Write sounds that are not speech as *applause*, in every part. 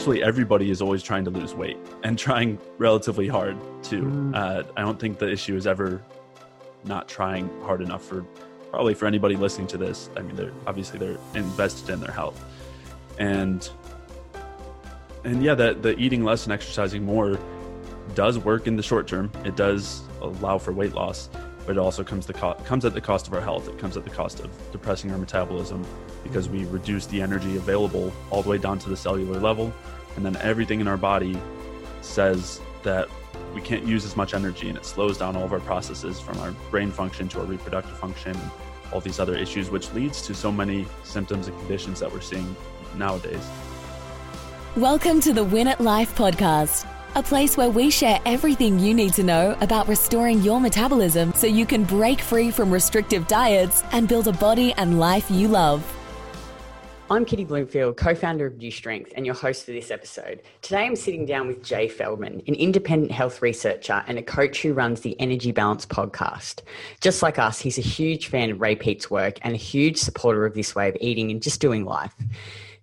virtually everybody is always trying to lose weight and trying relatively hard too. Mm. Uh, I don't think the issue is ever not trying hard enough for probably for anybody listening to this. I mean, they're obviously they're invested in their health, and and yeah, that the eating less and exercising more does work in the short term. It does allow for weight loss, but it also comes the co- comes at the cost of our health. It comes at the cost of depressing our metabolism because we reduce the energy available all the way down to the cellular level, and then everything in our body says that we can't use as much energy, and it slows down all of our processes from our brain function to our reproductive function and all these other issues, which leads to so many symptoms and conditions that we're seeing nowadays. Welcome to the Win at Life podcast, a place where we share everything you need to know about restoring your metabolism so you can break free from restrictive diets and build a body and life you love. I'm Kitty Blomfield, co founder of New Strength, and your host for this episode. Today I'm sitting down with Jay Feldman, an independent health researcher and a coach who runs the Energy Balance podcast. Just like us, he's a huge fan of Ray Peat's work and a huge supporter of this way of eating and just doing life.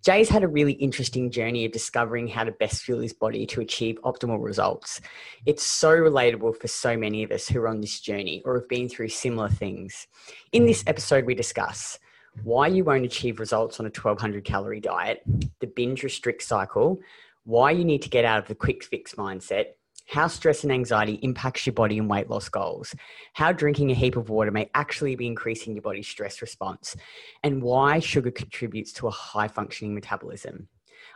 Jay's had a really interesting journey of discovering how to best fuel his body to achieve optimal results. It's so relatable for so many of us who are on this journey or have been through similar things. In this episode, we discuss why you won't achieve results on a 1200 calorie diet, the binge restrict cycle, why you need to get out of the quick fix mindset, how stress and anxiety impacts your body and weight loss goals, how drinking a heap of water may actually be increasing your body's stress response, and why sugar contributes to a high functioning metabolism.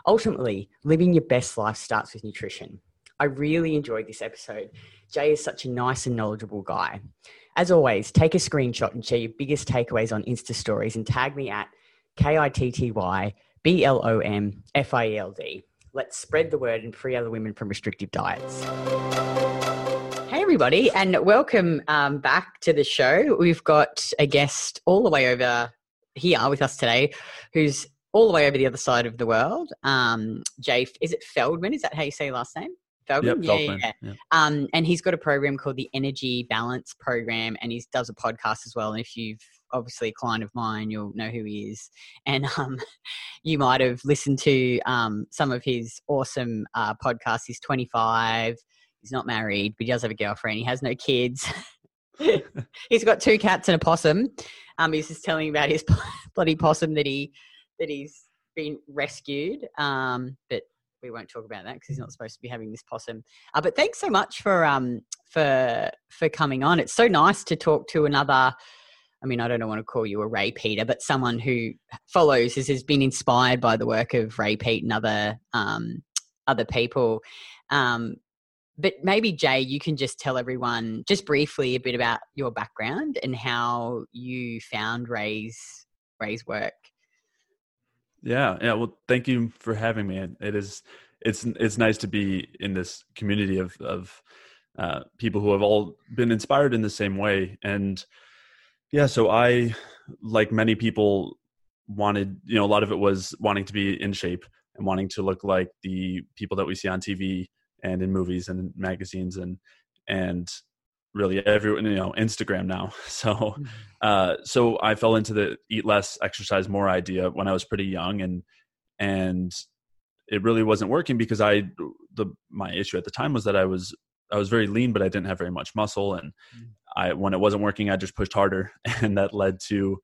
Ultimately, living your best life starts with nutrition. I really enjoyed this episode. Jay is such a nice and knowledgeable guy. As always, take a screenshot and share your biggest takeaways on Insta stories and tag me at K I T T Y B L O M F I E L D. Let's spread the word and free other women from restrictive diets. Hey, everybody, and welcome um, back to the show. We've got a guest all the way over here with us today who's all the way over the other side of the world. Um, Jay, is it Feldman? Is that how you say your last name? Feldman? Yep, yeah, yeah. yeah. Um, and he's got a program called the Energy Balance Program, and he does a podcast as well. And if you've obviously a client of mine, you'll know who he is. And *laughs* um, you might have listened to um, some of his awesome uh, podcasts. He's 25, he's not married, but he does have a girlfriend. He has no kids. *laughs* he's got two cats and a possum. Um, he's just telling about his *laughs* bloody possum that he that he's been rescued. Um, but we won't talk about that because he's not supposed to be having this possum. Uh, but thanks so much for um for for coming on. It's so nice to talk to another I mean, I don't want to call you a Ray Peater, but someone who follows has, has been inspired by the work of Ray Peat and other um, other people. Um, but maybe Jay, you can just tell everyone just briefly a bit about your background and how you found Ray's Ray's work. Yeah, yeah. Well, thank you for having me. It is it's it's nice to be in this community of of uh, people who have all been inspired in the same way and yeah, so I, like many people, wanted, you know, a lot of it was wanting to be in shape and wanting to look like the people that we see on TV and in movies and magazines and and really everyone you know instagram now *laughs* so mm-hmm. uh so i fell into the eat less exercise more idea when i was pretty young and and it really wasn't working because i the my issue at the time was that i was i was very lean but i didn't have very much muscle and mm. I when it wasn't working, I just pushed harder, *laughs* and that led to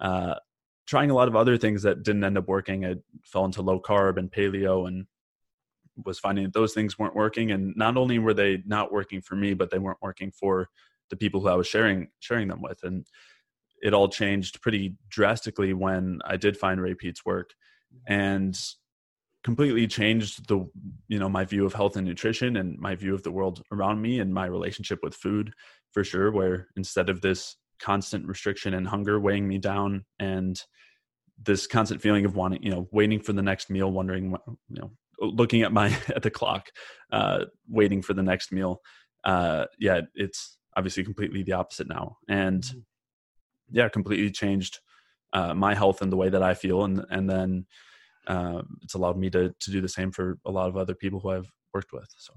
uh, trying a lot of other things that didn't end up working. I fell into low carb and paleo, and was finding that those things weren't working. And not only were they not working for me, but they weren't working for the people who I was sharing sharing them with. And it all changed pretty drastically when I did find Ray Peat's work, and completely changed the you know my view of health and nutrition and my view of the world around me and my relationship with food for sure where instead of this constant restriction and hunger weighing me down and this constant feeling of wanting you know waiting for the next meal wondering you know looking at my *laughs* at the clock uh waiting for the next meal uh yeah it's obviously completely the opposite now and mm-hmm. yeah completely changed uh my health and the way that i feel and and then uh, it's allowed me to to do the same for a lot of other people who i've worked with so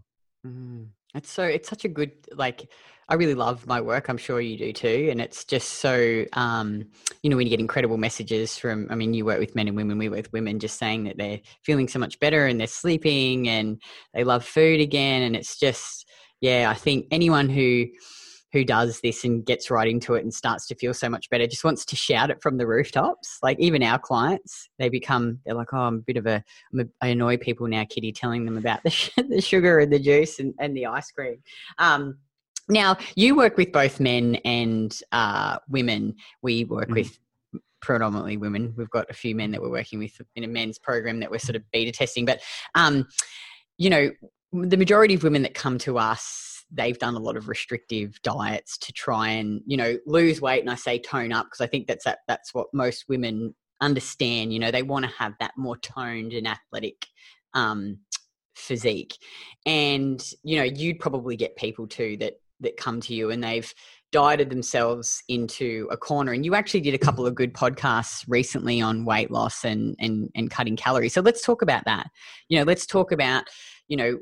mm. It's so it's such a good like I really love my work. I'm sure you do too. And it's just so um, you know, when you get incredible messages from I mean, you work with men and women, we work with women just saying that they're feeling so much better and they're sleeping and they love food again. And it's just yeah, I think anyone who who does this and gets right into it and starts to feel so much better just wants to shout it from the rooftops. Like even our clients they become they're like oh i'm a bit of a, I'm a i annoy people now kitty telling them about the, *laughs* the sugar and the juice and, and the ice cream. Um, now you work with both men and uh, women. We work mm-hmm. with predominantly women. We've got a few men that we're working with in a men's program that we're sort of beta testing. But um, you know the majority of women that come to us they've done a lot of restrictive diets to try and you know lose weight and i say tone up because i think that's that, that's what most women understand you know they want to have that more toned and athletic um, physique. And you know you'd probably get people too that that come to you and they've dieted themselves into a corner. And you actually did a couple of good podcasts recently on weight loss and and and cutting calories. So let's talk about that. You know let's talk about you know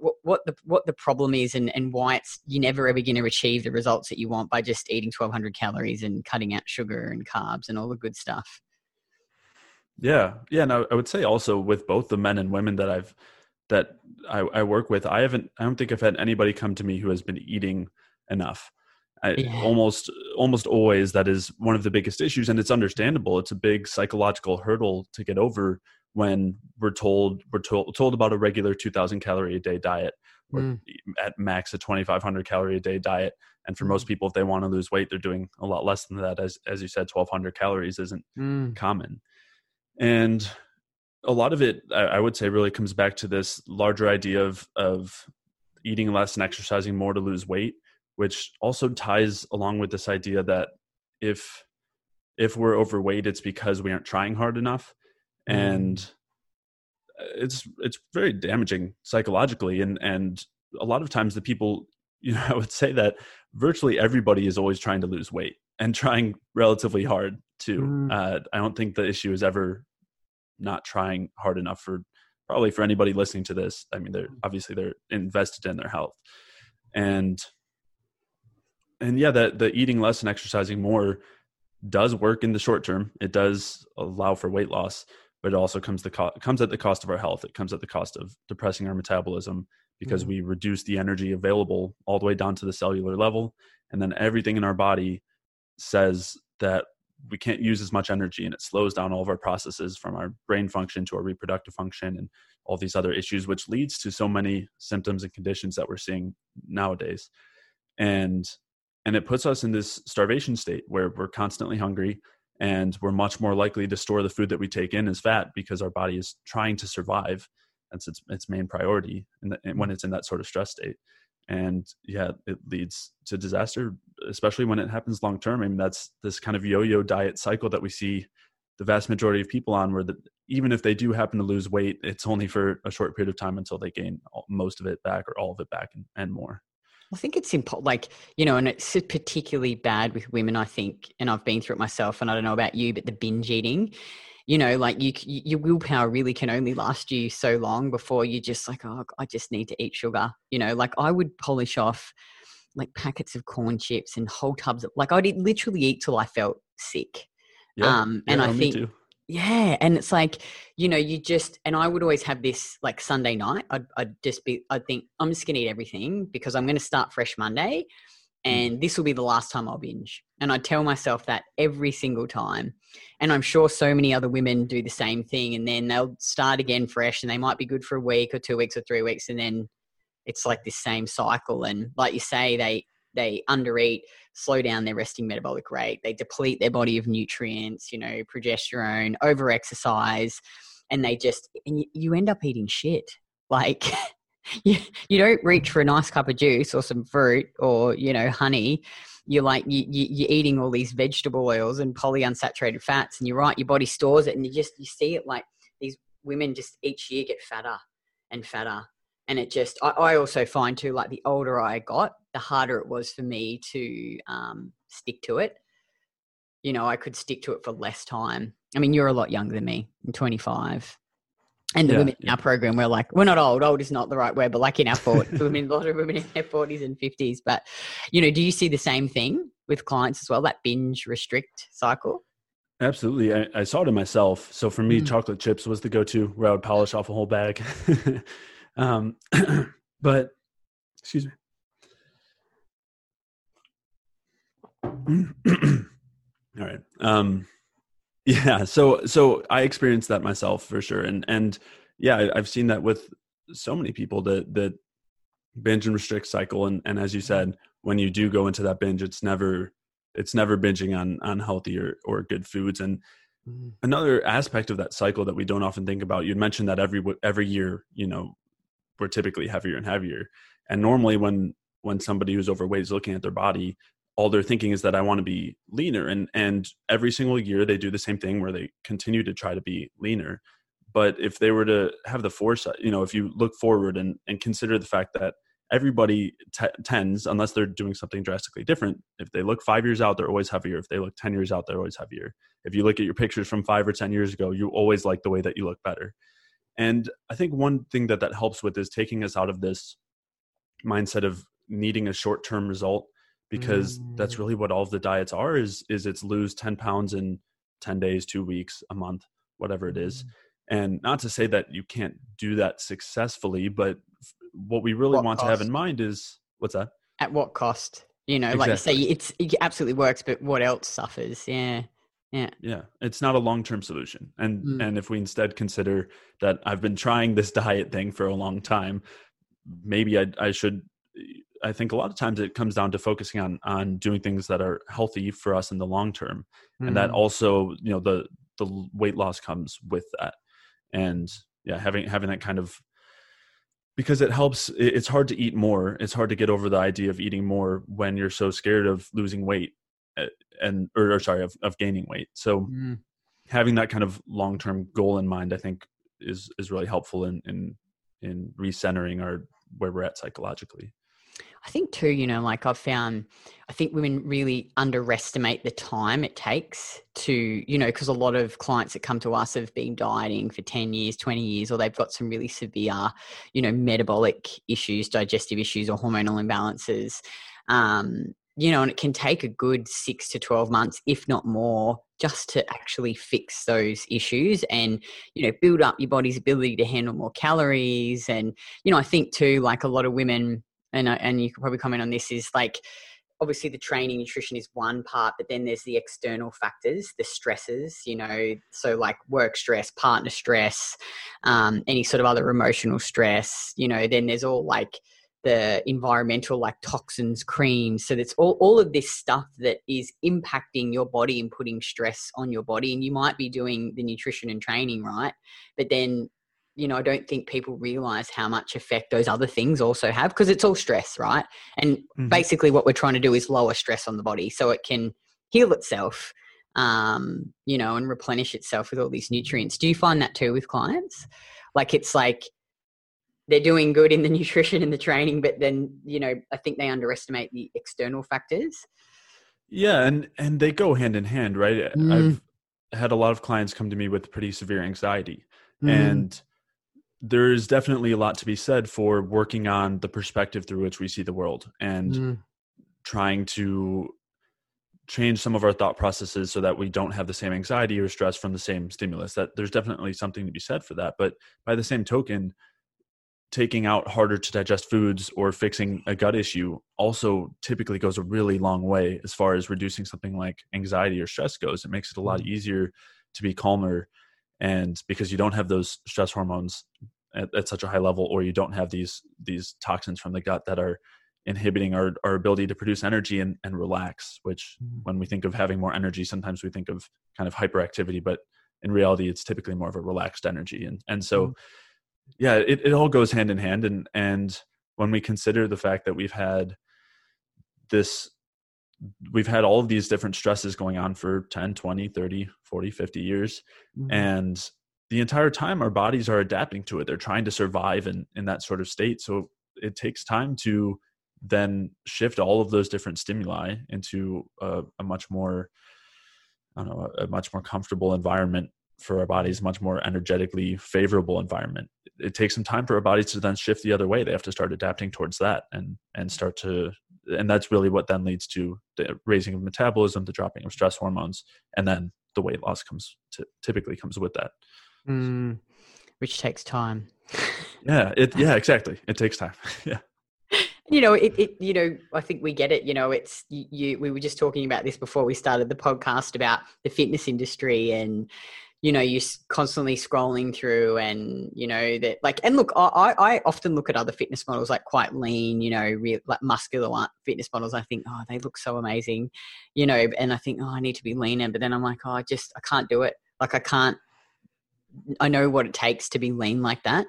what, what the what the problem is and, and why it's you're never ever going to achieve the results that you want by just eating 1200 calories and cutting out sugar and carbs and all the good stuff. Yeah. Yeah and I, I would say also with both the men and women that i've that I, I, work with i haven't i don't think i've had anybody come to me who has been eating enough. I, yeah. almost almost always that is one of the biggest issues and it's understandable. It's a big psychological hurdle to get over when we're told we're told, told about a regular 2000 calorie a day diet or mm. at max a 2500 calorie a day diet and for mm. most people if they want to lose weight they're doing a lot less than that as as you said 1200 calories isn't mm. common and a lot of it I, I would say really comes back to this larger idea of of eating less and exercising more to lose weight which also ties along with this idea that if if we're overweight it's because we aren't trying hard enough and mm. it's it's very damaging psychologically and and a lot of times the people *laughs* you know i would say that virtually everybody is always trying to lose weight and trying relatively hard too mm. uh, i don't think the issue is ever not trying hard enough for probably for anybody listening to this i mean they're obviously they're invested in their health and and yeah that the eating less and exercising more does work in the short term it does allow for weight loss but it also comes the co- comes at the cost of our health. It comes at the cost of depressing our metabolism because mm-hmm. we reduce the energy available all the way down to the cellular level, and then everything in our body says that we can't use as much energy, and it slows down all of our processes from our brain function to our reproductive function and all these other issues, which leads to so many symptoms and conditions that we're seeing nowadays, and and it puts us in this starvation state where we're constantly hungry and we're much more likely to store the food that we take in as fat because our body is trying to survive. That's its its main priority when it's in that sort of stress state. And yeah it leads to disaster especially when it happens long term. I mean that's this kind of yo-yo diet cycle that we see the vast majority of people on where the, even if they do happen to lose weight it's only for a short period of time until they gain most of it back or all of it back and, and more I think it's important, like, you know, and it's particularly bad with women, I think, and I've been through it myself, and I don't know about you, but the binge eating, you know, like you, your willpower really can only last you so long before you just like, oh, I just need to eat sugar. You know, like I would polish off like packets of corn chips and whole tubs of, like, I'd literally eat till I felt sick. Yeah, um, and yeah, I think yeah. And it's like, you know, you just, and I would always have this like Sunday night. I'd, I'd just be, I'd think, I'm just going to eat everything because I'm going to start fresh Monday mm. and this will be the last time I'll binge. And I tell myself that every single time. And I'm sure so many other women do the same thing. And then they'll start again fresh and they might be good for a week or two weeks or three weeks. And then it's like this same cycle. And like you say, they, they undereat, slow down their resting metabolic rate, they deplete their body of nutrients, you know, progesterone, overexercise, and they just, and you end up eating shit. *laughs* Like, you, you don't reach for a nice cup of juice or some fruit or, you know, honey. You're like, you, you, you're eating all these vegetable oils and polyunsaturated fats, and you're right, your body stores it, and you just, you see it like these women just each year get fatter and fatter and it just I, I, also find too like the older i got the harder it was for me to um, stick to it you know i could stick to it for less time i mean you're a lot younger than me i'm 25 And the Yeah, women in yeah. our program, we're like, we're not old. Old is not the right word, but like in our 40s, women, a lot of women in their 40s and 50s. But, you know, do you see the same thing with clients as well, that binge restrict cycle? Absolutely. I, I saw it in myself. So for me, Mm. chocolate chips was the go to where I would polish off a whole bag. *laughs* um, *clears throat* but, excuse me. All right. Um, *laughs* yeah. So, so I experienced that myself for sure. And, and yeah, I've seen that with so many people that, that binge and restrict cycle. And, and as you said, when you do go into that binge, it's never, it's never binging on, on healthy or, or good foods. And another aspect of that cycle that we don't often think about, you'd mentioned that every, every year, you know, we're typically heavier and heavier. And normally when, when somebody who's overweight is looking at their body, all they're thinking is that I want to be leaner. And and every single year they do the same thing where they continue to try to be leaner. But if they were to have the foresight, you know, if you look forward and, and consider the fact that everybody t- tends, unless they're doing something drastically different, if they look five years out, they're always heavier. If they look 10 years out, they're always heavier. If you look at your pictures from five or 10 years ago, you always like the way that you look better. And I think one thing that that helps with is taking us out of this mindset of needing a short term result because that's Mm. really what all of the diets are is is it's lose 10 pounds in 10 days 2 weeks a month whatever it is and not to say that you can't do that successfully but what we really What want to have in mind is what's that At what cost? You know, like you say, it's, it absolutely works, but what else suffers? Yeah. Yeah. yeah it's not a long-term solution and Mm. and if we instead consider that i've been trying this *laughs* diet thing for a long time maybe i i should i think a lot of times it comes down to focusing on on doing things that are healthy for us in the long term. And that Mm. also you know the the weight loss comes with that. And yeah having having that kind of because it helps it's hard to eat more. It's hard to get over the idea of eating more when you're so scared of losing weight uh, and or, or sorry of, of gaining weight. So Mm. having that kind of long-term goal in mind i think is is really helpful in in in recentering our where we're at psychologically I think too, you know, like I've found, I think women really underestimate the time it takes to, you know, because a lot of clients that come to us have been dieting for 10 years, 20 years, or they've got some really severe, you know, metabolic issues, digestive issues, or hormonal imbalances. Um, you know, and it can take a good six to 12 months, if not more, just to actually fix those issues and, you know, build up your body's ability to handle more calories. And, you know, I think too, like a lot of women, and and you could probably comment on this is like obviously the training nutrition is one part but then there's the external factors the stresses you know so like work stress partner stress um, any sort of other emotional stress you know then there's all like the environmental like toxins creams so that's all, all of this stuff that is impacting your body and putting stress on your body and you might be doing the nutrition and training right? But then you know, I don't think people realize how much effect those other things also have because it's all stress, right? And Mhm. basically, what we're trying to do is lower stress on the body so it can heal itself, um, you know, and replenish itself with all these nutrients. Do you find that too with clients? Like, it's like they're doing good in the *laughs* nutrition and the training, but then, you know, I think they underestimate the external factors. Yeah, and and they go hand in hand, right? Mm. I've had a lot of clients come to me with pretty severe anxiety, Mm. and there's definitely a lot to be said for working on the perspective through which we see the world and Mm. trying to change some of our thought processes so that we don't have the same anxiety or stress from the same stimulus. That there's definitely something to be said for that but by the same token taking out harder to digest foods or fixing a gut issue also typically goes a really long way as far as reducing something like anxiety or stress goes. It makes it a lot easier to be calmer and because you don't have those stress hormones at, at such a high level or you don't have these these toxins from the gut that are inhibiting our, our ability to produce energy and, and relax which Mm. when we think of having more energy sometimes we think of kind of hyperactivity but in reality it's typically more of a relaxed energy and and so Mm. yeah it, it all goes hand in hand and and when we consider the fact that we've had this we've had all of these different stresses going on for 10 20 30 40 50 years. Mhm. and the entire time our bodies are adapting to it. They're trying to survive in in that sort of state. So it takes time to then shift all of those different stimuli into a, a much more i don't know a much more comfortable environment for our bodies much more energetically favorable environment. It takes some time for our bodies to then shift the other way. They have to start adapting towards that and and start to and that's really what then leads to the raising of metabolism the dropping of stress hormones and then the weight loss comes to, typically comes with that. Mm, which takes time. *laughs* Yeah it yeah exactly. It takes time. *laughs* Yeah. You know it, it you know i think we get it. You know it's you, you we were just talking about this before we started the podcast about the fitness industry and you know you're constantly scrolling through and you know that like and look i i often look at other fitness models like quite lean you know real, like muscular fitness models. I think oh they look so amazing you know and i think oh i need to be leaner but then i'm like oh i just i can't do it. Like i can't i know what it takes to be lean like that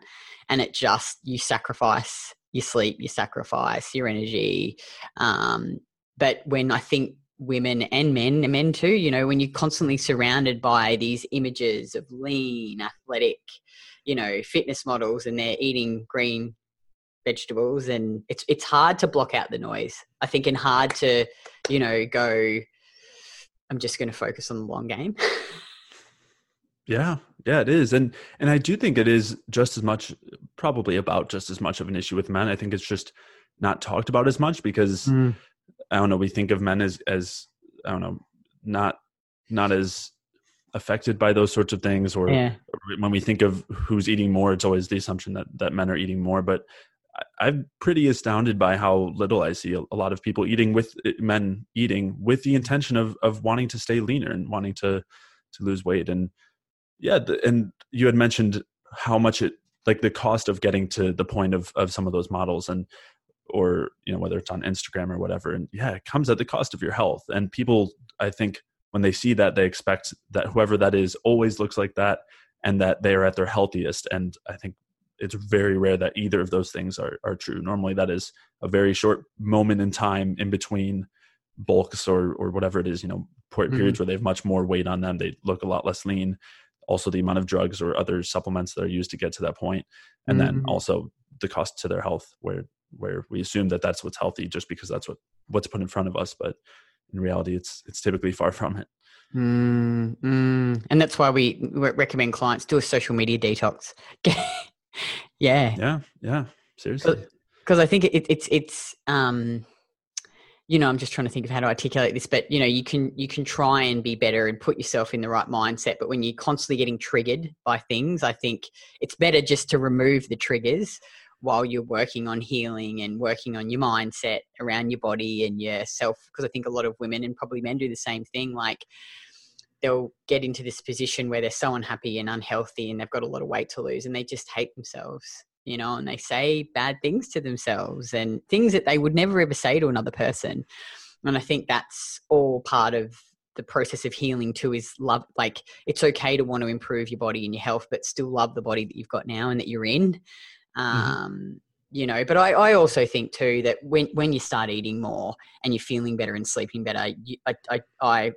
and it just you sacrifice your sleep you sacrifice your energy um but when i think women and men, men too, you know, when you're constantly surrounded by these images of lean, athletic, you know, fitness models and they're eating green vegetables and it's it's hard to block out the noise. I think and hard to, you know, go I'm just going to focus on the long game. *laughs* yeah. Yeah, it is. And and I do think it is just as much probably about just as much of an issue with men. I think it's just not talked about as much because mm I don't know, we think of men as as I don't know, not not as affected by those sorts of things or, yeah. when we think of who's eating more it's always the assumption that that men are eating more but I, am pretty astounded by how little I see a, a, lot of people eating with eh, men eating with the intention of of wanting to stay leaner and wanting to to lose weight and yeah the, and you had mentioned how much it like the cost of getting to the point of of some of those models and or you know whether it's on instagram or whatever and yeah it comes at the cost of your health. And people i think when they see that they expect that whoever that is always looks like that and that they are at their healthiest. And i think it's very rare that either of those things are, are true. Normally that is a very short moment in time in between bulks or or whatever it is you know periods mm-hmm. where they have much more weight on them. They look a lot less lean. Also the amount of drugs or other supplements that are used to get to that point. And mm-hmm. then also the cost to their health where where we assume that that's what's healthy just because that's what what's put in front of us but in reality it's it's typically far *laughs* from it. Mm, mm. and that's why we recommend clients do a social media detox. *laughs* Yeah. Yeah yeah seriously. Because i think it, it's it's um you know i'm just trying to think of how to articulate this but you know you can you can try and be better and put yourself in the right mindset but when you're constantly getting triggered by things i think it's better just to remove the triggers while you're working on healing and working on your mindset around your body and yourself because i think a lot of women and probably men do the same thing like they'll get into this position where they're so unhappy and unhealthy and they've got a lot of weight to lose and they just hate themselves you know and they say bad things to themselves and things that they would never ever say to another person and i think that's all part of the process of healing too is love like it's okay to want to improve your body and your health but still love the body that you've got now and that you're in. Um, mm-hmm. You know, but I, I also think too that when, when you start eating more and you're feeling better and sleeping better, you, I, I, I,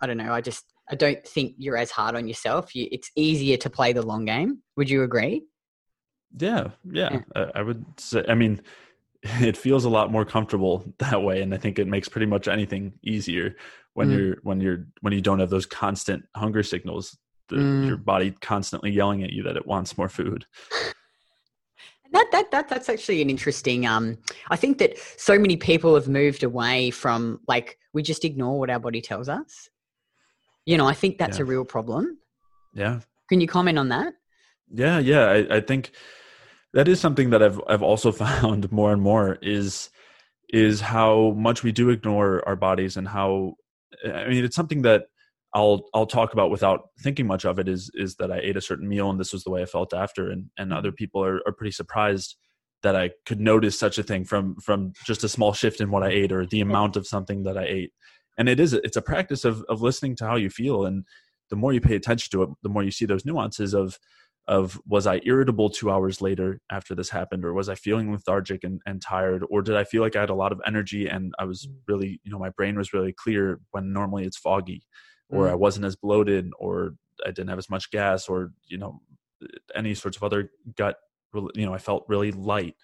I don't know. I just I don't think you're as hard on yourself. You, it's easier to play the long game. Would you agree? Yeah, yeah. yeah. I, I would say. I mean, *laughs* it feels a lot more comfortable *laughs* that way, and I think it makes pretty much anything easier when mm. you're when you're when you don't have those constant hunger signals. The, mm. Your body constantly yelling at you that it wants more food. *laughs* That, that that that's actually an interesting. Um, I think that so many people have moved away from like we just ignore what our body tells us. You know, I think that's yeah. a real problem. Yeah. Can you comment on that? Yeah, yeah. I, I think that is something that I've I've also *laughs* found more and more is is how much we do ignore our bodies and how I mean it's something that I'll I'll talk about without thinking much of it is is that I ate a certain meal and this was the way I felt after and and other mm-hmm. people are, are pretty surprised that I could notice such a thing from from just a small shift in what I ate or the amount of something that I ate. And it is it's a practice of of listening to how you feel and the more you pay attention to it, the more you see those nuances of of was I irritable two hours later after this happened, or was I feeling lethargic and, and tired, or did I feel like I had a lot of energy and I was mm. really, you know, my brain was really clear when normally it's foggy or mm. I wasn't as bloated, or I didn't have as much gas, or you know, any sorts of other gut. You know, I felt really light.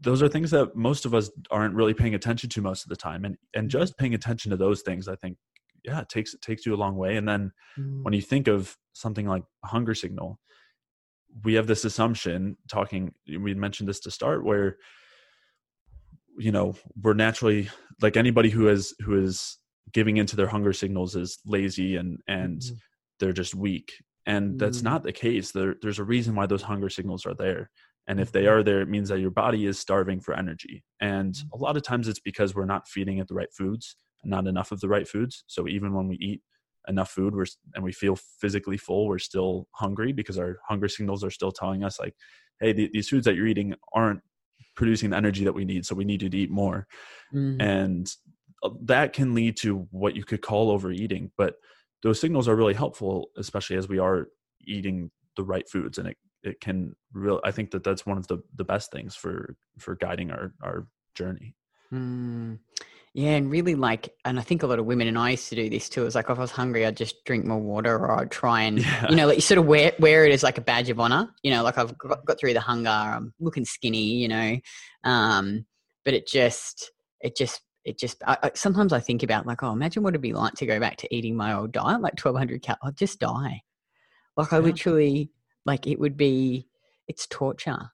Those are things that most of us aren't really paying attention to most of the time, and and mm-hmm. just paying attention to those things, I think, yeah it takes it takes you a long way and then Mm. when you think of something like a hunger signal we have this assumption talking we mentioned this to start where you know we're naturally like anybody who is who is giving into their hunger signals is lazy and and Mhm. they're just weak and that's Mm. not the case there, there's a reason why those hunger signals are there and if they Mhm. are there it means that your body is starving for energy and Mm. a lot of times it's because we're not feeding it the right foods not enough of the right foods so even when we eat enough food we're, and we feel physically full we're still hungry because our hunger signals are still telling us like hey the, these foods that you're eating aren't producing the energy that we need so we need you to eat more Mm. and that can lead to what you could call overeating but those signals are really helpful especially as we are eating the right foods and it, it can real i think that that's one of the the best things for for guiding our our journey Mm. Yeah, and really like, and I think a lot of women, and I used to do this too. It's like if I was hungry, I'd just drink more water, or I'd try and, Yeah. you know, like you sort of wear wear it as like a badge of honor. You know, like I've got, got through the hunger, I'm looking skinny, you know, um, but it just, it just, it just. I, I, sometimes I think about like, oh, imagine what it'd be like to go back to eating my old diet, like 1200 cal. I'd just die. Like I Yeah. literally, like it would be, it's torture.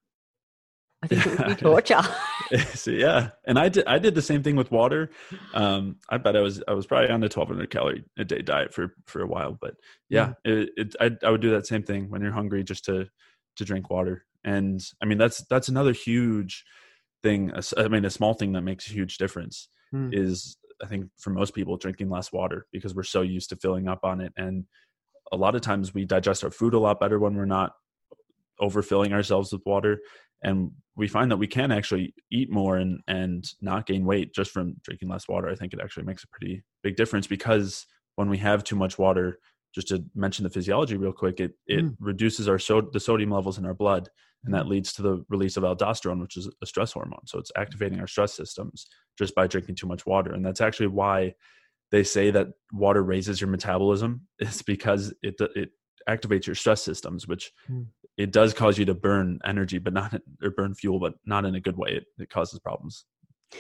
I think it would be *laughs* torture. *laughs* so yeah and i did i did the same thing with water um i bet i was i was probably on the 1200 calorie a day diet for for a while but yeah it, it I, I would do that same thing when you're hungry just to to drink water and i mean that's that's another huge thing I mean a small thing that makes a huge difference Mm. is i think for most people drinking less water because we're so used to filling up on it. And a lot of times we digest our food a lot better when we're not overfilling ourselves with water. And we find that we can actually eat more and and not gain weight just from drinking less water. I think it actually makes a pretty big difference because when we have too much water just to mention the physiology real quick it it Mm. reduces our so the sodium levels in our blood and that leads to the release of aldosterone which is a stress hormone. So it's activating our stress systems just by drinking too much water. And that's actually why they say that water raises your metabolism. *laughs* It's because it it activates your stress systems which Mm. it does cause you to burn energy but not or burn fuel but not in a good way. It, it causes problems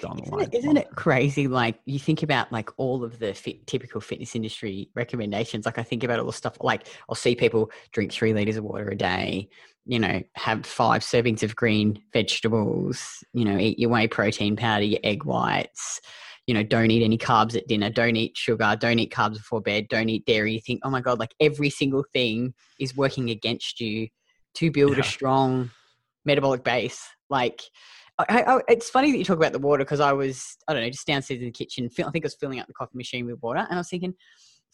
down the Isn't line it, isn't it crazy? Like you think about like all of the fit, typical fitness industry recommendations. Like I think about all the stuff. Like I'll see people drink three liters of water a day. You know, have five servings of green vegetables. You know, eat your whey protein powder, your egg whites. You know, don't eat any carbs at dinner. Don't eat sugar. Don't eat carbs before bed. Don't eat dairy. You think, oh my god, like every single thing is working against you to build Yeah. a strong metabolic base. Like I, I, it's funny that you talk about the water because I was, I don't know, just downstairs in the kitchen. I think I was filling up the coffee machine with water, and I was thinking,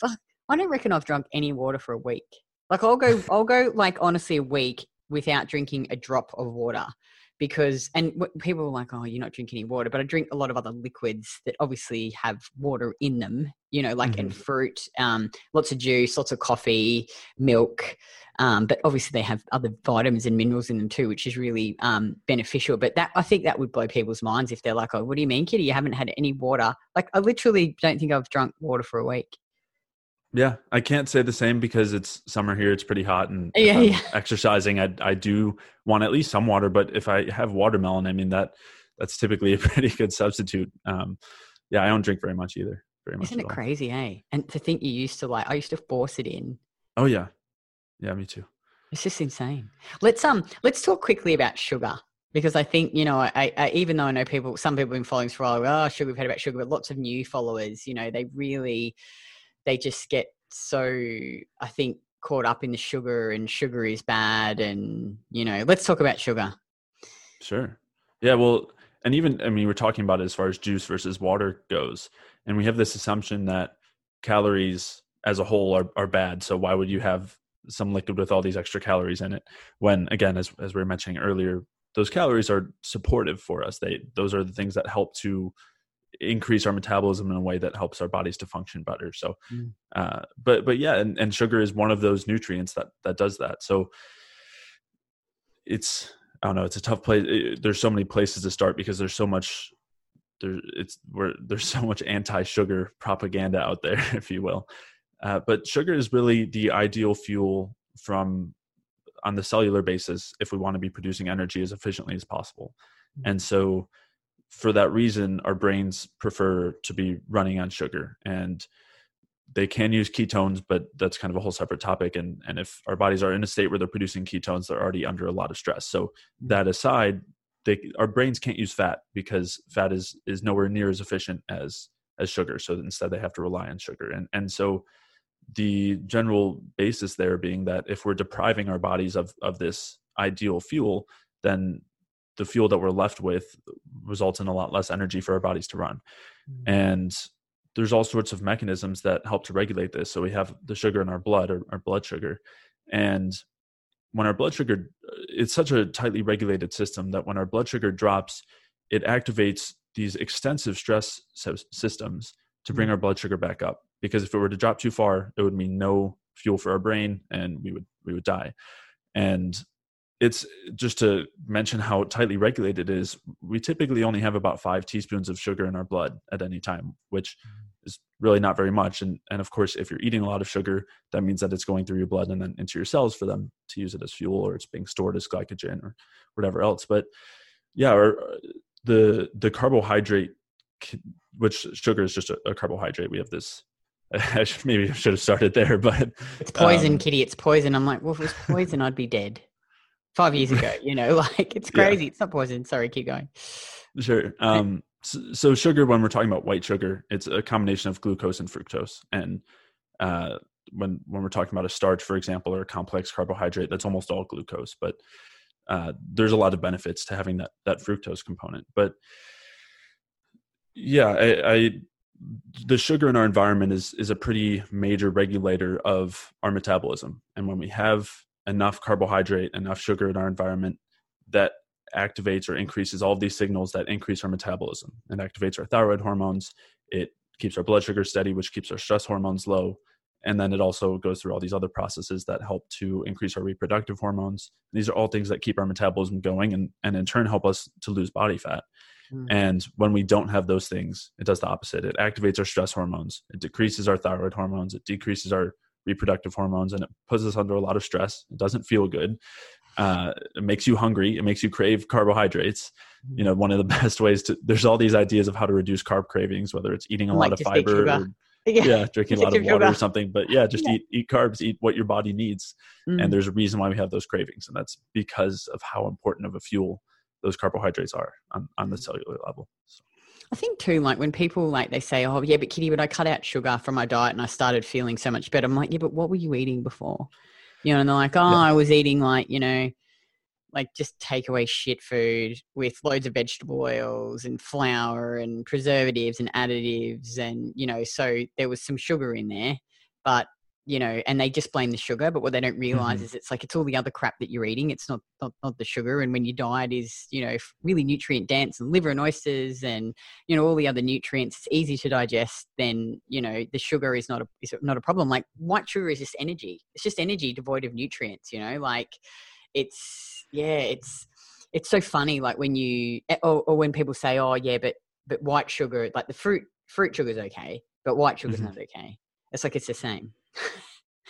fuck, I don't reckon I've drunk any water for a week. Like I'll go, I'll go, like honestly, a week without drinking a drop of water because, and people are like, oh, you're not drinking any water, but I drink a lot of other liquids that obviously have water in them. You know, like and fruit, um, lots of juice, lots of coffee, milk. Um, but obviously they have other vitamins and minerals in them too, which is really um, beneficial. But that I think that would blow people's minds if they're like, "Oh, what do you mean, Kitty? You haven't had any water?" Like I literally don't think I've drunk water for a week. Yeah i can't say the same because it's summer here it's pretty hot and Yeah, yeah. exercising I, I do want at least some water but if i have watermelon i mean that that's typically a *laughs* pretty good substitute um yeah i don't drink very much either very much Isn't it all. crazy, eh? And to think you used to like, I used to force it in. oh yeah yeah me too It's just insane. Let's um, let's talk quickly about sugar because I think you know, I, I even though I know people, some people have been following for a while. Oh, sugar, we've heard about sugar, but lots of new followers. You know, they really, they just get so I think caught up in the sugar and sugar is bad and you know, let's talk about sugar. Sure. Yeah. Well, and even, I mean, we're talking about it as far as juice versus water goes. And we have this assumption that calories as a whole are, are bad. So why would you have some liquid with all these extra calories in it? When, again, as, as we were mentioning earlier, those calories are supportive for us. They, those are the things that help to increase our metabolism in a way that helps our bodies to function better. So, Mm. uh, but, but yeah, and, and sugar is one of those nutrients that, that does that. So it's, I don't know. It's a tough place. It, there's so many places to start because there's so much. There, it's where there's so much anti-sugar propaganda out there, *laughs* if you will. Uh, but sugar is really the ideal fuel from on the cellular basis if we want to be producing energy as efficiently as possible. And so, for that reason, our brains prefer to be running on sugar. And they can use ketones, but that's kind of a whole separate topic. And and if our bodies are in a state where they're producing ketones, they're already under a lot of stress. So Mm-hmm. that aside, they our brains can't use fat because fat is is nowhere near as efficient as as sugar. So instead, they have to rely on sugar. And and so the general basis there being that if we're depriving our bodies of of this ideal fuel, then the fuel that we're left with results in a lot less energy for our bodies to run. Mm-hmm. And there's all sorts of mechanisms that help to regulate this. So we have the sugar in our blood, or our blood sugar, and when our blood sugar, uh, it's such a tightly regulated system that when our blood sugar drops, it activates these extensive stress systems to bring mm-hmm. our blood sugar back up. Because if it were to drop too far, it would mean no fuel for our brain, and we would we would die. And it's just to mention how tightly regulated it is. We typically only have about five teaspoons of sugar in our blood at any time, which is really not very much. And and of course, if you're eating a lot of sugar, that means that it's going through your blood and then into your cells for them to use it as fuel, or it's being stored as glycogen or whatever else. But yeah, or uh, the the carbohydrate, which sugar is just a, a carbohydrate. We have this. I *laughs* should, maybe I should have started there, but It's poison, um, Kitty. It's poison. I'm like, well, if it was poison, I'd be dead. Five years ago, *laughs* you know, *laughs* like it's Yeah. crazy. It's not poison. Sorry, keep going. Sure. Um, so, so sugar, when we're talking about white sugar, it's a combination of glucose and fructose. And uh, when when we're talking about a starch, for example, or a complex carbohydrate, that's almost all glucose. But uh, there's a lot of benefits to having that that fructose component. But yeah, I, I the sugar in our environment is is a pretty major regulator of our metabolism. And when we have enough carbohydrate, enough sugar in our environment, that activates or increases all of these signals that increase our metabolism. It activates our thyroid hormones. It keeps our blood sugar steady, which keeps our stress hormones low. And then it also goes through all these other processes that help to increase our reproductive hormones. These are all things that keep our metabolism going and, and in turn help us to lose body fat. Mm. And when we don't have those things, it does the opposite. It activates our stress hormones, it decreases our thyroid hormones, it decreases our reproductive hormones, and it puts us under a lot of stress. It doesn't feel good. Uh, it makes you hungry. It makes you crave carbohydrates. You know, one of the *laughs* best ways to there's all these ideas of how to reduce carb cravings, whether it's eating a Like lot of fiber or *laughs* yeah. yeah, drinking a lot of water or something. But yeah, just Yeah. eat eat carbs, eat what your body needs. Mm. And there's a reason why we have those cravings, and that's because of how important of a fuel those carbohydrates are on, on the Mm. cellular level. So, I think too, like when people like they say, "Oh, yeah, but Kitty, but I cut out sugar from my diet and I started feeling so much better." I'm like, "Yeah, but what were you eating before?" You know, and they're like, "Oh, Yeah. I was eating like you know, like just takeaway shit food with loads of vegetable oils and flour and preservatives and additives, and you know, so there was some sugar in there, but." You know, and they just blame the sugar, but what they don't realize Mhm. is it's like it's all the other crap that you're eating. It's not, not not the sugar. And when your diet is, you know, really nutrient dense and liver and oysters and you know all the other nutrients it's easy to digest then you know the sugar is not a is not a problem like white sugar is just energy it's just energy devoid of nutrients you know like it's yeah it's it's so funny like when you eh, or, or when people say oh yeah but but white sugar like the fruit fruit sugar is okay but white sugar's Mhm. not okay it's like it's the same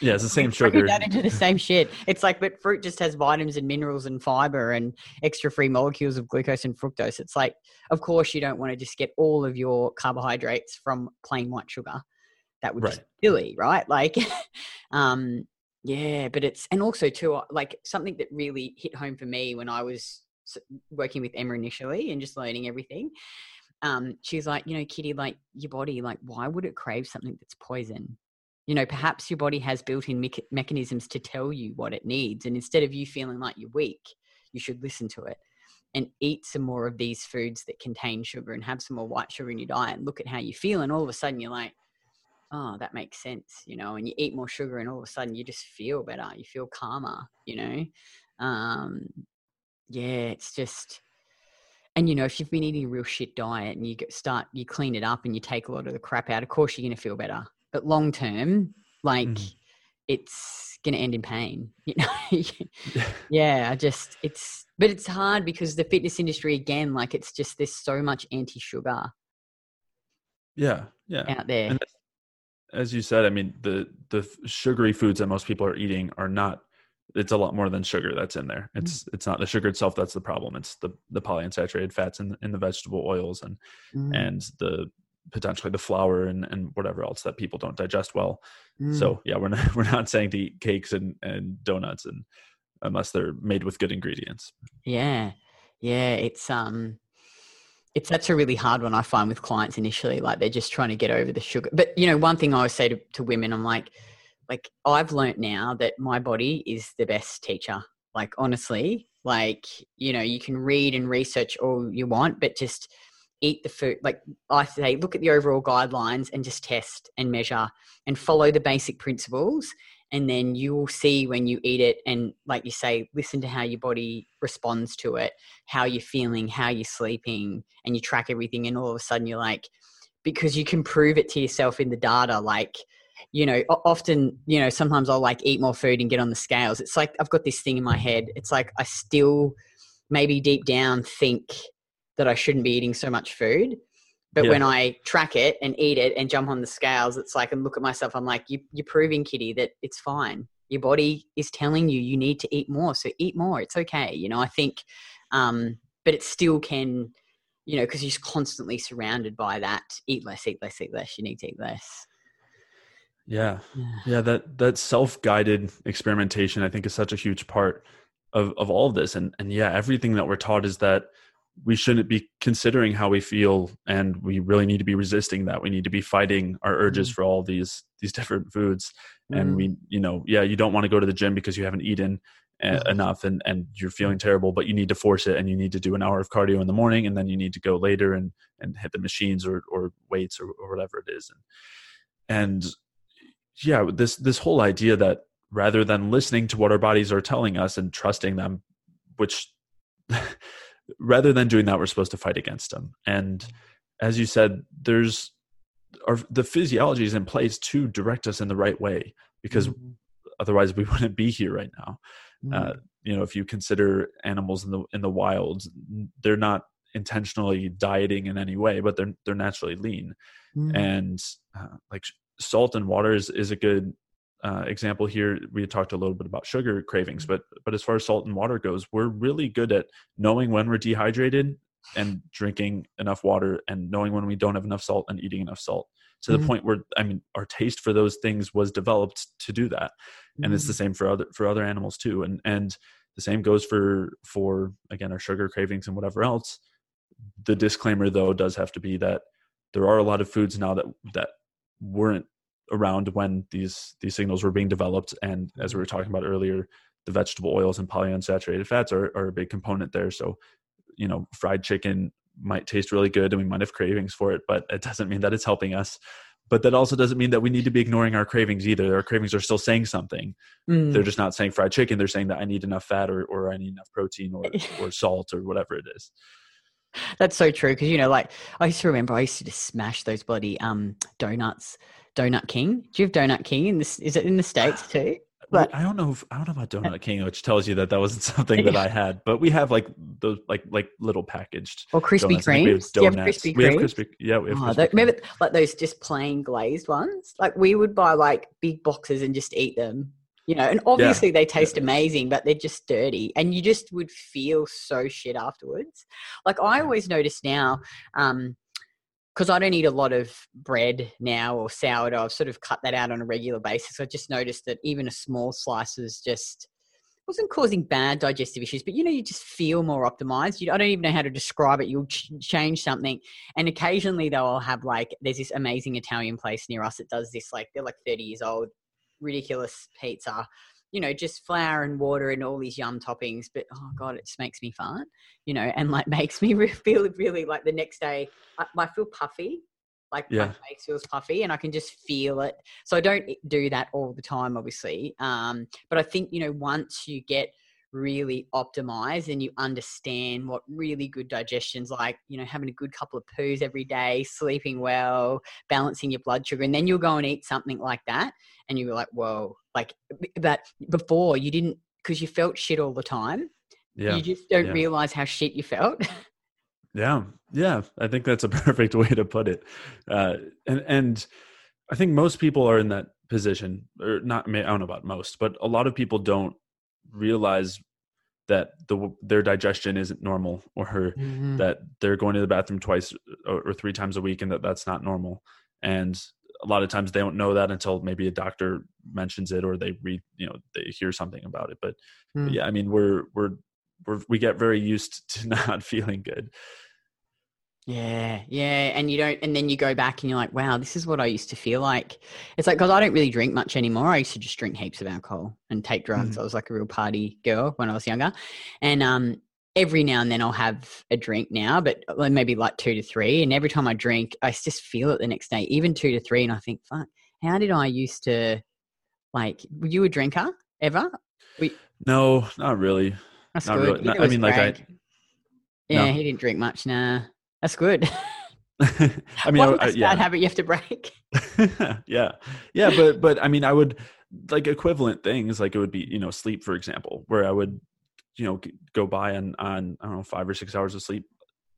yeah, it's the same *laughs* sugar. that into the same shit. It's like, but fruit just has vitamins and minerals and fiber and extra free molecules of glucose and fructose. It's like, of course, you don't want to just get all of your carbohydrates from plain white sugar. That would just be silly, right? Like, *laughs* um, yeah, but it's and also too uh, like something that really hit home for me when I was working with Emma initially and just learning everything. Um, she's like, you know, Kitty, like your body, like, why would it crave something that's poison? You know perhaps your body has built-in mech- mechanisms to tell you what it needs and instead of you feeling like you're weak you should listen to it and eat some more of these foods that contain sugar and have some more white sugar in your diet and look at how you feel and all of a sudden you're like oh that makes sense you know and you eat more sugar and all of a sudden you just feel better you feel calmer you know? Um yeah it's just and you know if you've been eating a real shit diet and you start you clean it up and you take a lot of the crap out of course you're going to feel better but long term like Mhm. it's going to end in pain *laughs* you know *laughs* yeah i just it's but it's hard because the fitness industry again like it's just there's so much anti-sugar yeah, yeah. out there And as you said, I mean, the the sugary foods that most people are eating are not. It's a lot more than sugar that's in there. It's it's not the sugar itself that's the problem. It's the the polyunsaturated fats in the, in the vegetable oils and Mm. and the potentially the flour and, and whatever else that people don't digest well. Mm. So yeah, *laughs* we're not we're not saying to eat cakes and, and donuts and unless they're made with good ingredients. Yeah. Yeah. It's um it's that's a really hard one I find with clients initially. Like they're just trying to get over the sugar. But you know, one thing I always say to, to women, I'm like, like I've learnt now that my body is the best teacher. Like honestly, like you know, you can read and research all you want, but just eat the food. Like I say, look at the overall guidelines and just test and measure and follow the basic principles and then you will see when you eat it and like you say listen to how your body responds to it how you're feeling how you're sleeping and you track everything and all of a sudden you're like because you can prove it to yourself in the data like you know often you know sometimes i'll like eat more food and get on the scales it's like i've got this thing in my head it's like i still maybe deep down think that i shouldn't be eating so much food but yeah. when I track it and eat it and jump on the scales, it's like and look at myself. I'm like, you, you're proving, Kitty, that it's fine. Your body is telling you you need to eat more, so eat more. It's okay. You know, I think, um, but it still can, you know, because you're constantly surrounded by that. Eat less, eat less, eat less. You need to eat less. Yeah, yeah. That that self guided experimentation, I think, is such a huge part of of all of this. And and yeah, everything that we're taught is that we shouldn't be considering how we feel and we really need to be resisting that we need to be fighting our urges mm. for all these these different foods mm. and we you know yeah you don't want to go to the gym because you haven't eaten mm. enough and and you're feeling terrible but you need to force it and you need to do an hour of cardio in the morning and then you need to go later and and hit the machines or or weights or, or whatever it is and and yeah this this whole idea that rather than listening to what our bodies are telling us and trusting them which *laughs* rather than doing that we're supposed to fight against them and as you said there's our, the physiology is in place to direct us in the right way because mm-hmm. otherwise we *laughs* wouldn't be here right now uh, mm-hmm. uh, you know if you consider animals in the in the wild they're not intentionally dieting in any way but they're they're naturally lean mm-hmm. and uh, like salt and water is, is a good uh, example here we talked a little bit about sugar cravings mm-hmm. but but as far as salt and water goes we're really good at knowing when we're dehydrated and drinking enough water and knowing when we don't have enough salt and eating enough salt to mm-hmm. the point where i mean our taste for those things was developed to do that and mm-hmm. it's the mm-hmm. same for other for other animals too and and the same goes for for again our sugar cravings and whatever else the disclaimer though does have to be that there are a lot of foods now that that weren't around when these these signals were being developed. And as we were talking about earlier the vegetable oils and polyunsaturated fats are, are a big component there. So you know fried chicken might taste really good and we might have cravings for it but it doesn't mean that it's helping us. But that also doesn't mean that we need to be ignoring our cravings either. Our cravings are still saying something. Mm. they're just not saying fried chicken. They're saying that i need enough fat or, or i need enough protein or, *laughs* or salt or whatever it is. That's so true. Because you know like i used to remember i used to just smash those bloody um donuts Donut King. Do you have Donut King in this? Is it in the states too? But I don't know. If, I don't know about Donut King, which tells you that that wasn't *laughs* something that I had. But we have like those like like little packaged or Krispy. Do you have Krispy We have Krispy. Yeah, we have. Oh, remember like those just plain glazed ones? Like we would buy like big boxes and just eat them. You know, and obviously yeah. they taste yeah. amazing, but they're just dirty, and you just would feel so shit afterwards. Like I always notice now. um because I don't eat a lot of bread now or sourdough, I've sort of cut that out on a regular basis. I just noticed that even a small slice was just wasn't causing bad digestive issues, but you know, you just feel more optimized. You, I don't even know how to describe it. You'll ch- change something, and occasionally though, I'll have like there's this amazing Italian place near us that does this. Like they're like 30 years old, ridiculous pizza you know, just flour and water and all these yum toppings, but oh god, it just makes me fart, you know, and like *laughs* makes me feel really like the next day I, I feel puffy, like yeah. my face feels puffy, and I can just feel it. So I don't do that all the time, obviously, um, but I think you know once you get really optimize and you understand what really good digestion's like you know having a good couple of poos every day sleeping well balancing your blood sugar and then you'll go and eat something like that and you're like whoa like that before you didn't because you felt shit all the time yeah. you just don't yeah. realize how shit you felt. *laughs* Yeah. Yeah. I think that's a *laughs* perfect way to put it. Uh, and and i think most people are in that position or not i don't know about most but a lot of people don't realize that the their digestion isn't normal or mm-hmm. that they're going to the bathroom twice or, or three times a week and that that's not normal and a lot of times they don't know that until maybe a doctor mentions it or they read you know they hear something about it but, mm. but yeah i mean we're we're we're we get very used to *laughs* not feeling good yeah, yeah, and you don't, and then you go back and you're like, wow, this is what I used to feel like. It's like because I don't really drink much anymore. I used to just drink heaps of alcohol and take drugs. Mm-hmm. I was like a real party girl when I was younger, and um, every now and then I'll have a drink now, but uh, maybe like two to three. And every time I drink, I just feel it the next day, even two to three. And I think, fuck, how did I used to, like, were you a drinker ever? We, no, not really. That's not good. Really. Not, I mean, like I. Yeah, no. he didn't drink much. Nah. That's good. *laughs* I mean, what I, I, yeah. bad habit you have to break. *laughs* yeah, yeah, but but I mean, I would like equivalent things. Like it would be, you know, sleep, for example, where I would, you know, go by on on I don't know five or six hours of sleep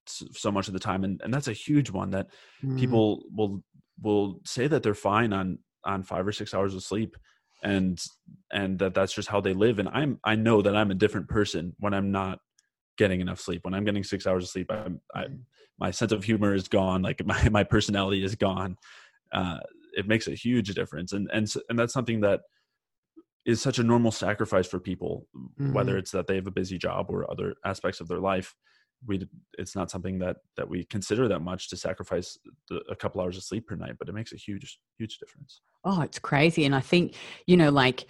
so much of the time, and and that's a huge one that mm. people will will say that they're fine on on five or six hours of sleep and and that that's just how they live and i'm i know that i'm a different person when i'm not getting enough sleep when i'm getting six hours of sleep i'm I, mm my sense of humor is gone like *laughs* my, my personality is gone uh, it makes a huge difference. And and and that's something that is such a normal sacrifice for people mm-hmm. whether it's that they have a busy job or other aspects of their life we it's not something that that we consider that much to sacrifice the, a couple hours of sleep per night but it makes a huge huge difference. Oh it's crazy. And i think you know like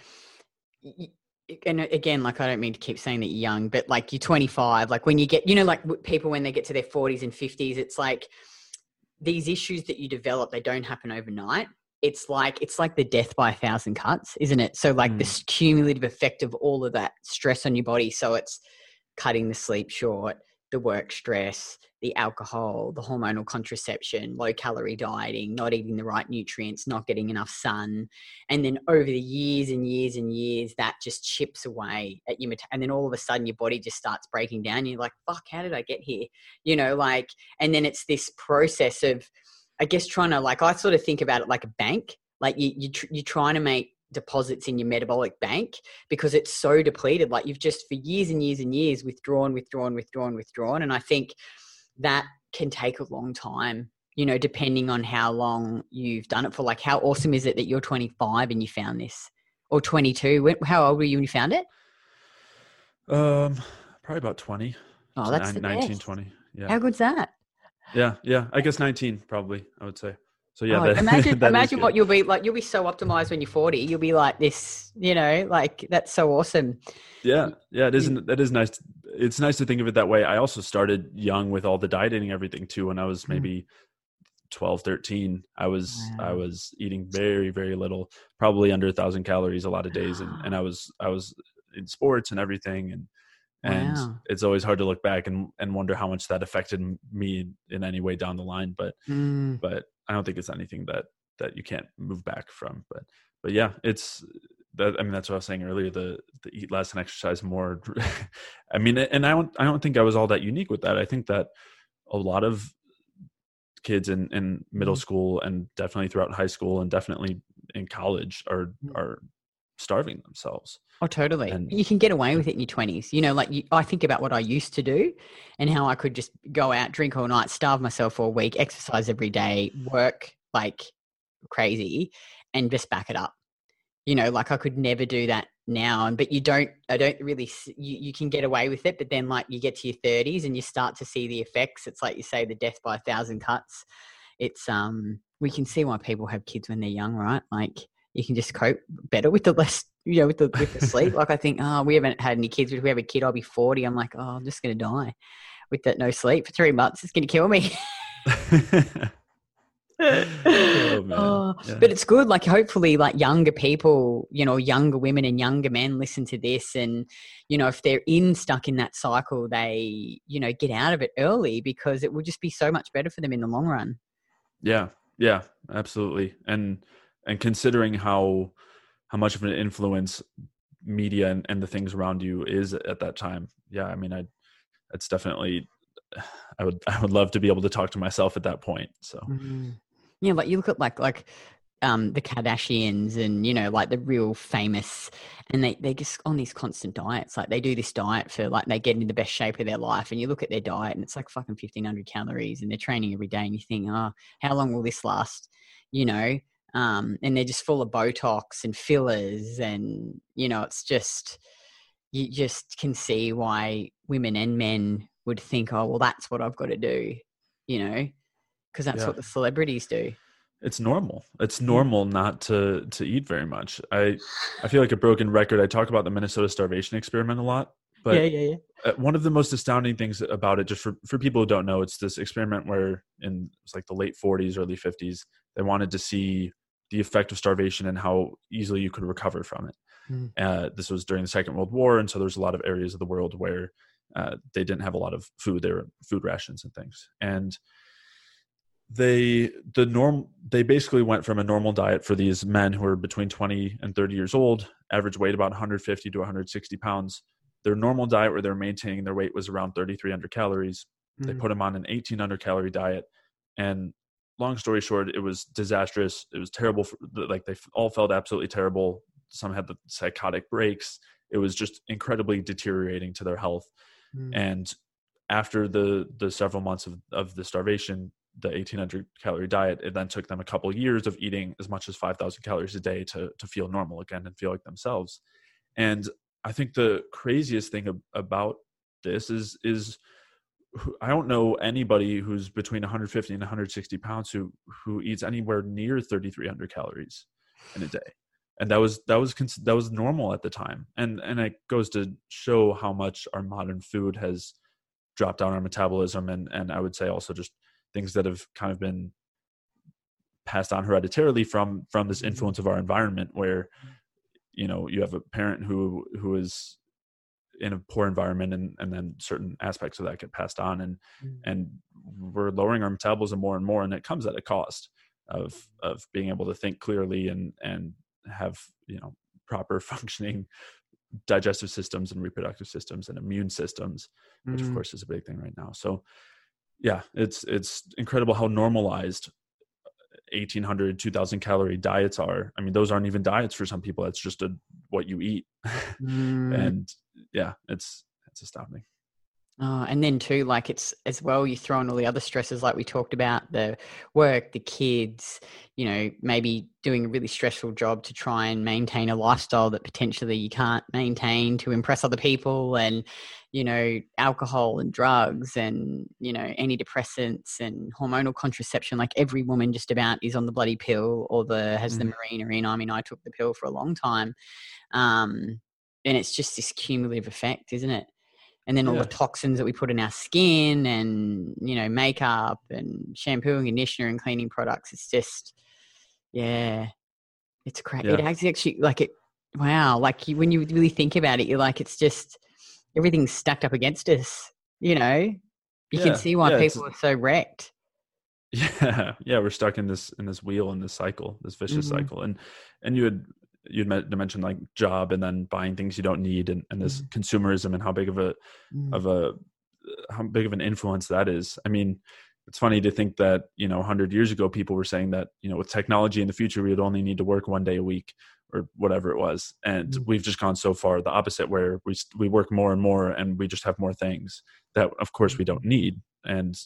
and again, like I don't mean to keep saying that you're young, but like you're 25, like when you get, you know, like people when they get to their 40s and 50s, it's like these issues that you develop, they don't happen overnight. It's like it's like the death by a thousand cuts, isn't it? So like mm. the cumulative effect of all of that stress on your body. So it's cutting the sleep short, the work stress, the alcohol, the hormonal contraception, low calorie dieting, not eating the right nutrients, not getting enough sun. And then over the years and years and years, that just chips away at you. And then all of a sudden, your body just starts breaking down. You're like, fuck, how did I get here? You know, like, and then it's this process of, I guess, trying to, like, I sort of think about it like a bank. Like, you, you tr- you're trying to make deposits in your metabolic bank because it's so depleted. Like, you've just for years and years and years withdrawn, withdrawn, withdrawn, withdrawn. And I think, that can take a long time you know depending on how long you've done it for. Like how awesome is it that you're 25 and you found this? Or 22 how old were you when you found it? Um probably about 20 oh that's 19 best. 20 yeah. How good's that? Yeah yeah. I guess 19 probably i would say so yeah, oh, that, imagine *laughs* that imagine what you'll be like. You'll be so optimized when you're 40. You'll be like this, you know, like that's so awesome. Yeah, yeah, it isn't. That is nice. It's nice to think of it that way. I also started young with all the dieting everything too. When I was mm-hmm. maybe 12, 13, I was wow. I was eating very very little, probably under a thousand calories a lot of days, and and I was I was in sports and everything, and and wow. it's always hard to look back and and wonder how much that affected me in any way down the line. But mm. but I don't think it's anything that that you can't move back from. But but yeah, it's that. I mean, that's what I was saying earlier. The the eat less and exercise more. *laughs* I mean, and I don't I don't think I was all that unique with that. I think that a lot of kids in in middle mm-hmm. school and definitely throughout high school and definitely in college are mm. are starving themselves. Oh, totally. And, you can get away with it in your 20s. You know, like you, I think about what I used to do and how I could just go out, drink all night, starve myself for a week, exercise every day, work like crazy, and just back it up. You know, like I could never do that now. And but you don't, I don't really. You, you can get away with it, but then like you get to your 30s and you start to see the effects. It's like you say, the death by a thousand cuts. It's um, we can see why people have kids when they're young, right? Like you can just cope better with the less you know with the with the sleep. *laughs* Like i think oh we haven't had any kids. If we have a kid i'll be 40 i'm like oh i'm just going to die with that no sleep for three months. It's going to kill me. *laughs* Oh, oh, yeah. but it's good. Like hopefully like younger people you know younger women and younger men listen to this and you know if they're in stuck in that cycle they you know get out of it early because it will just be so much better for them in the long run. Yeah. Yeah. Absolutely. And and considering how how much of an influence media and, and the things around you is at that time yeah i mean i it's definitely *sighs* i would i would love to be able to talk to myself at that point so mm-hmm. yeah but you look at like like um, the Kardashians and you know like the real famous, and they they're just on these constant diets. Like they do this diet for like they get in the best shape of their life, and you look at their diet and it's like fucking fifteen hundred calories, and they're training every day, and you think, oh, how long will this last? You know, um, and they're just full of Botox and fillers, and you know, it's just you just can see why women and men would think, oh, well, that's what I've got to do, you know, because that's yeah. what the celebrities do. It's normal. It's normal not to to eat very much. I I feel like a broken record. I talk about the Minnesota starvation experiment a lot, but yeah, yeah, yeah. Uh, one of the most astounding things about it, just for for people who don't know, it's this experiment where in it's like the late 40s, early 50s, they wanted to see the effect of starvation and how easily you could recover from it. Mm. Uh, this was during the Second World War, and so there's a lot of areas of the world where uh, they didn't have a lot of food. There were food rations and things, and they the norm they basically went from a normal diet for these men who are between 20 and 30 years old average weight about 150 to 160 pounds their normal diet where they're maintaining their weight was around 3300 calories mm-hmm. they put them on an 1800 calorie diet and long story short it was disastrous. It was terrible for, like they all felt absolutely terrible. Some had the psychotic breaks. It was just incredibly deteriorating to their health. Mm. and after the the several months of, of the starvation the 1800 calorie diet it then took them a couple of years of eating as much as 5000 calories a day to to feel normal again and feel like themselves. And i think the craziest thing ab- about this is is I don't know anybody who's between 150 and 160 pounds who who eats anywhere near 3,300 calories in a day. And that was that was that was normal at the time. And and it goes to show how much our modern food has dropped down our metabolism and and i would say also just things that have kind of been passed on hereditarily from from this mm-hmm. influence of our environment where you know you have a parent who who is in a poor environment and and then certain aspects of that get passed on and mm. and we're lowering our metabolism more and more and it comes at a cost of of being able to think clearly and and have you know proper *laughs* functioning digestive systems and reproductive systems and immune systems which mm. of course is a big thing right now so yeah it's it's incredible how normalized 1800 2000 calorie diets are i mean those aren't even diets for some people that's just a what you eat *laughs* mm. and yeah it's it's astounding Oh, and then too, like it's as well, you throw in all the other stresses, like we talked about the work, the kids, you know, maybe doing a really stressful job to try and maintain a lifestyle that potentially you can't maintain to impress other people, and you know, alcohol and drugs, and you know, antidepressants and hormonal contraception. Like every woman just about is on the bloody pill or the has mm. the Mirena in. I mean, I took the pill for a long time, um, and it's just this cumulative effect, isn't it? and then all yeah. the toxins that we put in our skin and you know makeup and shampoo and conditioner and cleaning products it's just yeah it's crazy yeah. it actually like it wow like you, when you really think about it you're like it's just everything's stacked up against us you know you yeah. can see why people are so wrecked *laughs* yeah yeah we're stuck in this in this wheel in this cycle this vicious mm-hmm. cycle and and you had you'd mentioned like job and then buying things you don't need and, and this mm. consumerism and how big of a mm. of a how big of an influence that is i mean it's funny to think that you know 100 years ago people were saying that you know with technology in the future we would only need to work one day a week or whatever it was and mm. we've just gone so far the opposite where we we work more and more and we just have more things that of course we don't mm-hmm. need and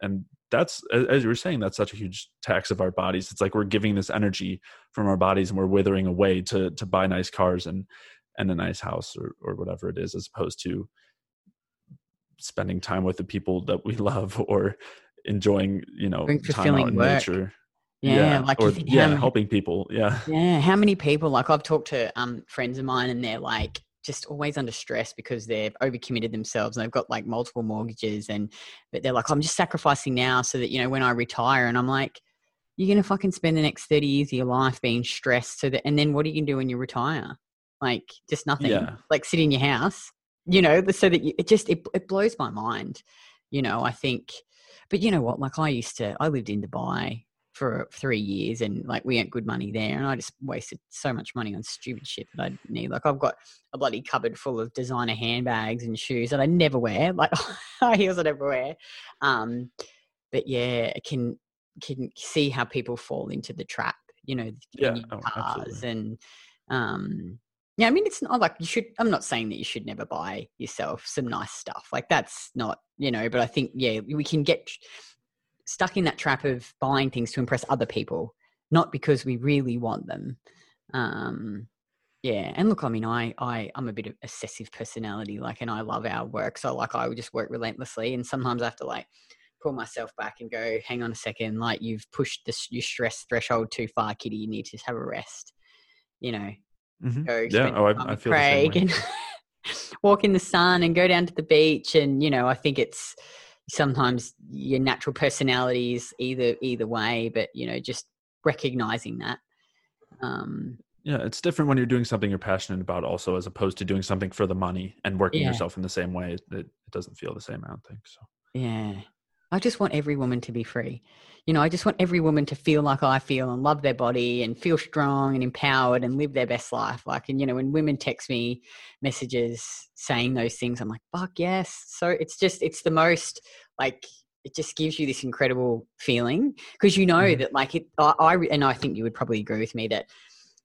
and that's as you were saying that's such a huge tax of our bodies. It's like we're giving this energy from our bodies and we're withering away to to buy nice cars and and a nice house or or whatever it is as opposed to spending time with the people that we *laughs* love or enjoying you know time out in work. nature. Yeah, yeah, like or, yeah many, helping people. Yeah. Yeah how many people like i've talked to um friends of mine and they're like just always under stress because they've overcommitted themselves and they've got like multiple mortgages and but they're like, I'm just sacrificing now so that, you know, when I retire and I'm like, you're gonna fucking spend the next 30 years of your life being stressed so that and then what are you gonna do when you retire? Like just nothing. Yeah. Like sit in your house, you know, so that you, it just it, it blows my mind. You know, I think but you know what, like I used to I lived in Dubai for three years and like we earned good money there and I just wasted so much money on stupid shit that I need. Like I've got a bloody cupboard full of designer handbags and shoes that I never wear, like *laughs* high heels I never wear. Um, but yeah, can can see how people fall into the trap, you know, Yeah, oh, cars absolutely. and um, yeah. I mean, it's not like you should. I'm not saying that you should never buy yourself some nice stuff. Like that's not you know. But I think yeah, we can get stuck in that trap of buying things to impress other people, not because we really want them. Um, yeah, and look, I mean, I, I, I'm a bit of obsessive personality, like, and I love our work. So, like, I would just work relentlessly, and sometimes I have to like pull myself back and go, "Hang on a second, like, you've pushed this your stress threshold too far, Kitty. You need to have a rest." You know, Mhm. go Yeah. Oh, I, I feel the same Craig and *laughs* walk in the sun and go down to the beach, and you know, I think it's sometimes your natural personality is either either way, but you know, just recognizing that. Um, Yeah, it's different when you're doing something you're passionate about, also, as opposed to doing something for the money and working Yeah. yourself in the same way. It, it doesn't feel the same. I don't think so. Yeah. I just want every woman to be free. You know, I just want every woman to feel like I feel and love their body and feel strong and empowered and live their best life. Like, and you know, when women text me messages saying those things, I'm like, fuck yes. So it's just, it's the most like, it just gives you this incredible feeling because you know Mhm. that like it, I, I, and I think you would probably agree with me that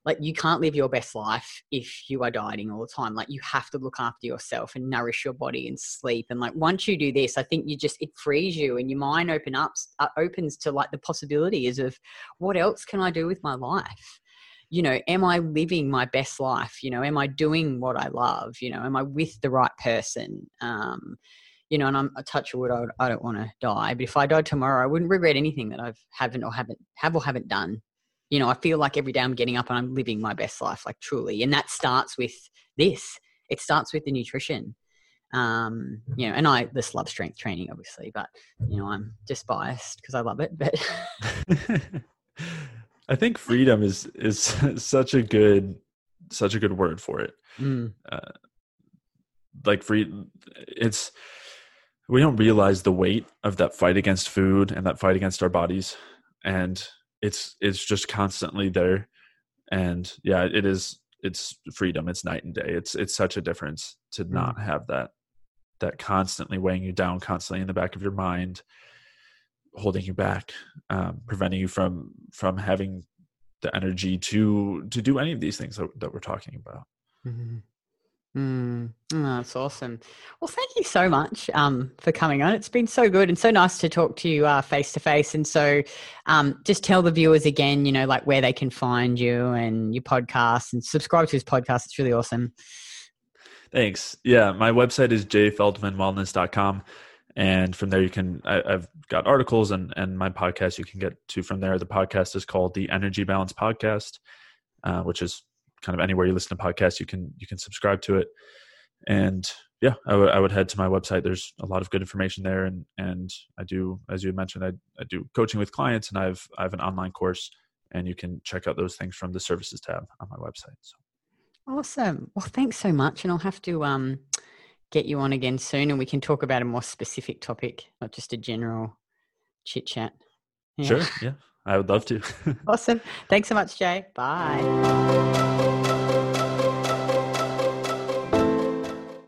like you can't live your best life if you are dieting all the time. Like you have to look after yourself and nourish your body and sleep. And like once you do this i think you just it frees you and your mind open up uh, opens to like the possibilities of what else can i do with my life? You know am i living my best life? You know am i doing what i love? You know am i with the right person? Um you know and i'm a touch of wood I, I don't want to die. But if i died tomorrow i wouldn't regret anything that i've haven't or haven't have or haven't done you know, I feel like every day I'm getting up and I'm living my best life, like truly. And that starts with this. It starts with the nutrition. Um, you know, and I just love strength training, obviously, but you know, I'm just biased because I love it. But *laughs* I think freedom is is *laughs* such a good such a good word for it. mm, Like free, it's we don't realize the weight of that fight against food and that fight against our bodies, and it's it's just constantly there. And yeah, it is. It's freedom. It's night and day. It's it's such a difference to not have that that constantly weighing you down, constantly in the back of your mind, holding you back, um, preventing you from from having the energy to to do any of these things that, that we're talking about. mm, mm. Oh, that's awesome. Well, thank you so much um, for coming on. It's been so good and so nice to talk to you face to face. And so, um, just tell the viewers again, you know, like where they can find you and your podcast and subscribe to his podcast. It's really awesome. Thanks. Yeah, my website is jfeldmanwellness.com. And from there, you can, I, I've got articles and, and my podcast you can get to from there. The podcast is called the Energy Balance Podcast, uh, which is kind of anywhere you listen to podcasts, you can, you can subscribe to it. And yeah, I would head to my website. There's a lot of good information there. And, and I do, as you mentioned, I, I do coaching with clients and I've, I have an online course and you can check out those things from the services tab on my website. So. Awesome. Well, thanks so much. And I'll have to um, get you on again soon and we can talk about a more specific topic, not just a general chit chat. Sure. Yeah. I would love to. *laughs* Awesome. Thanks so much, Jay. Bye.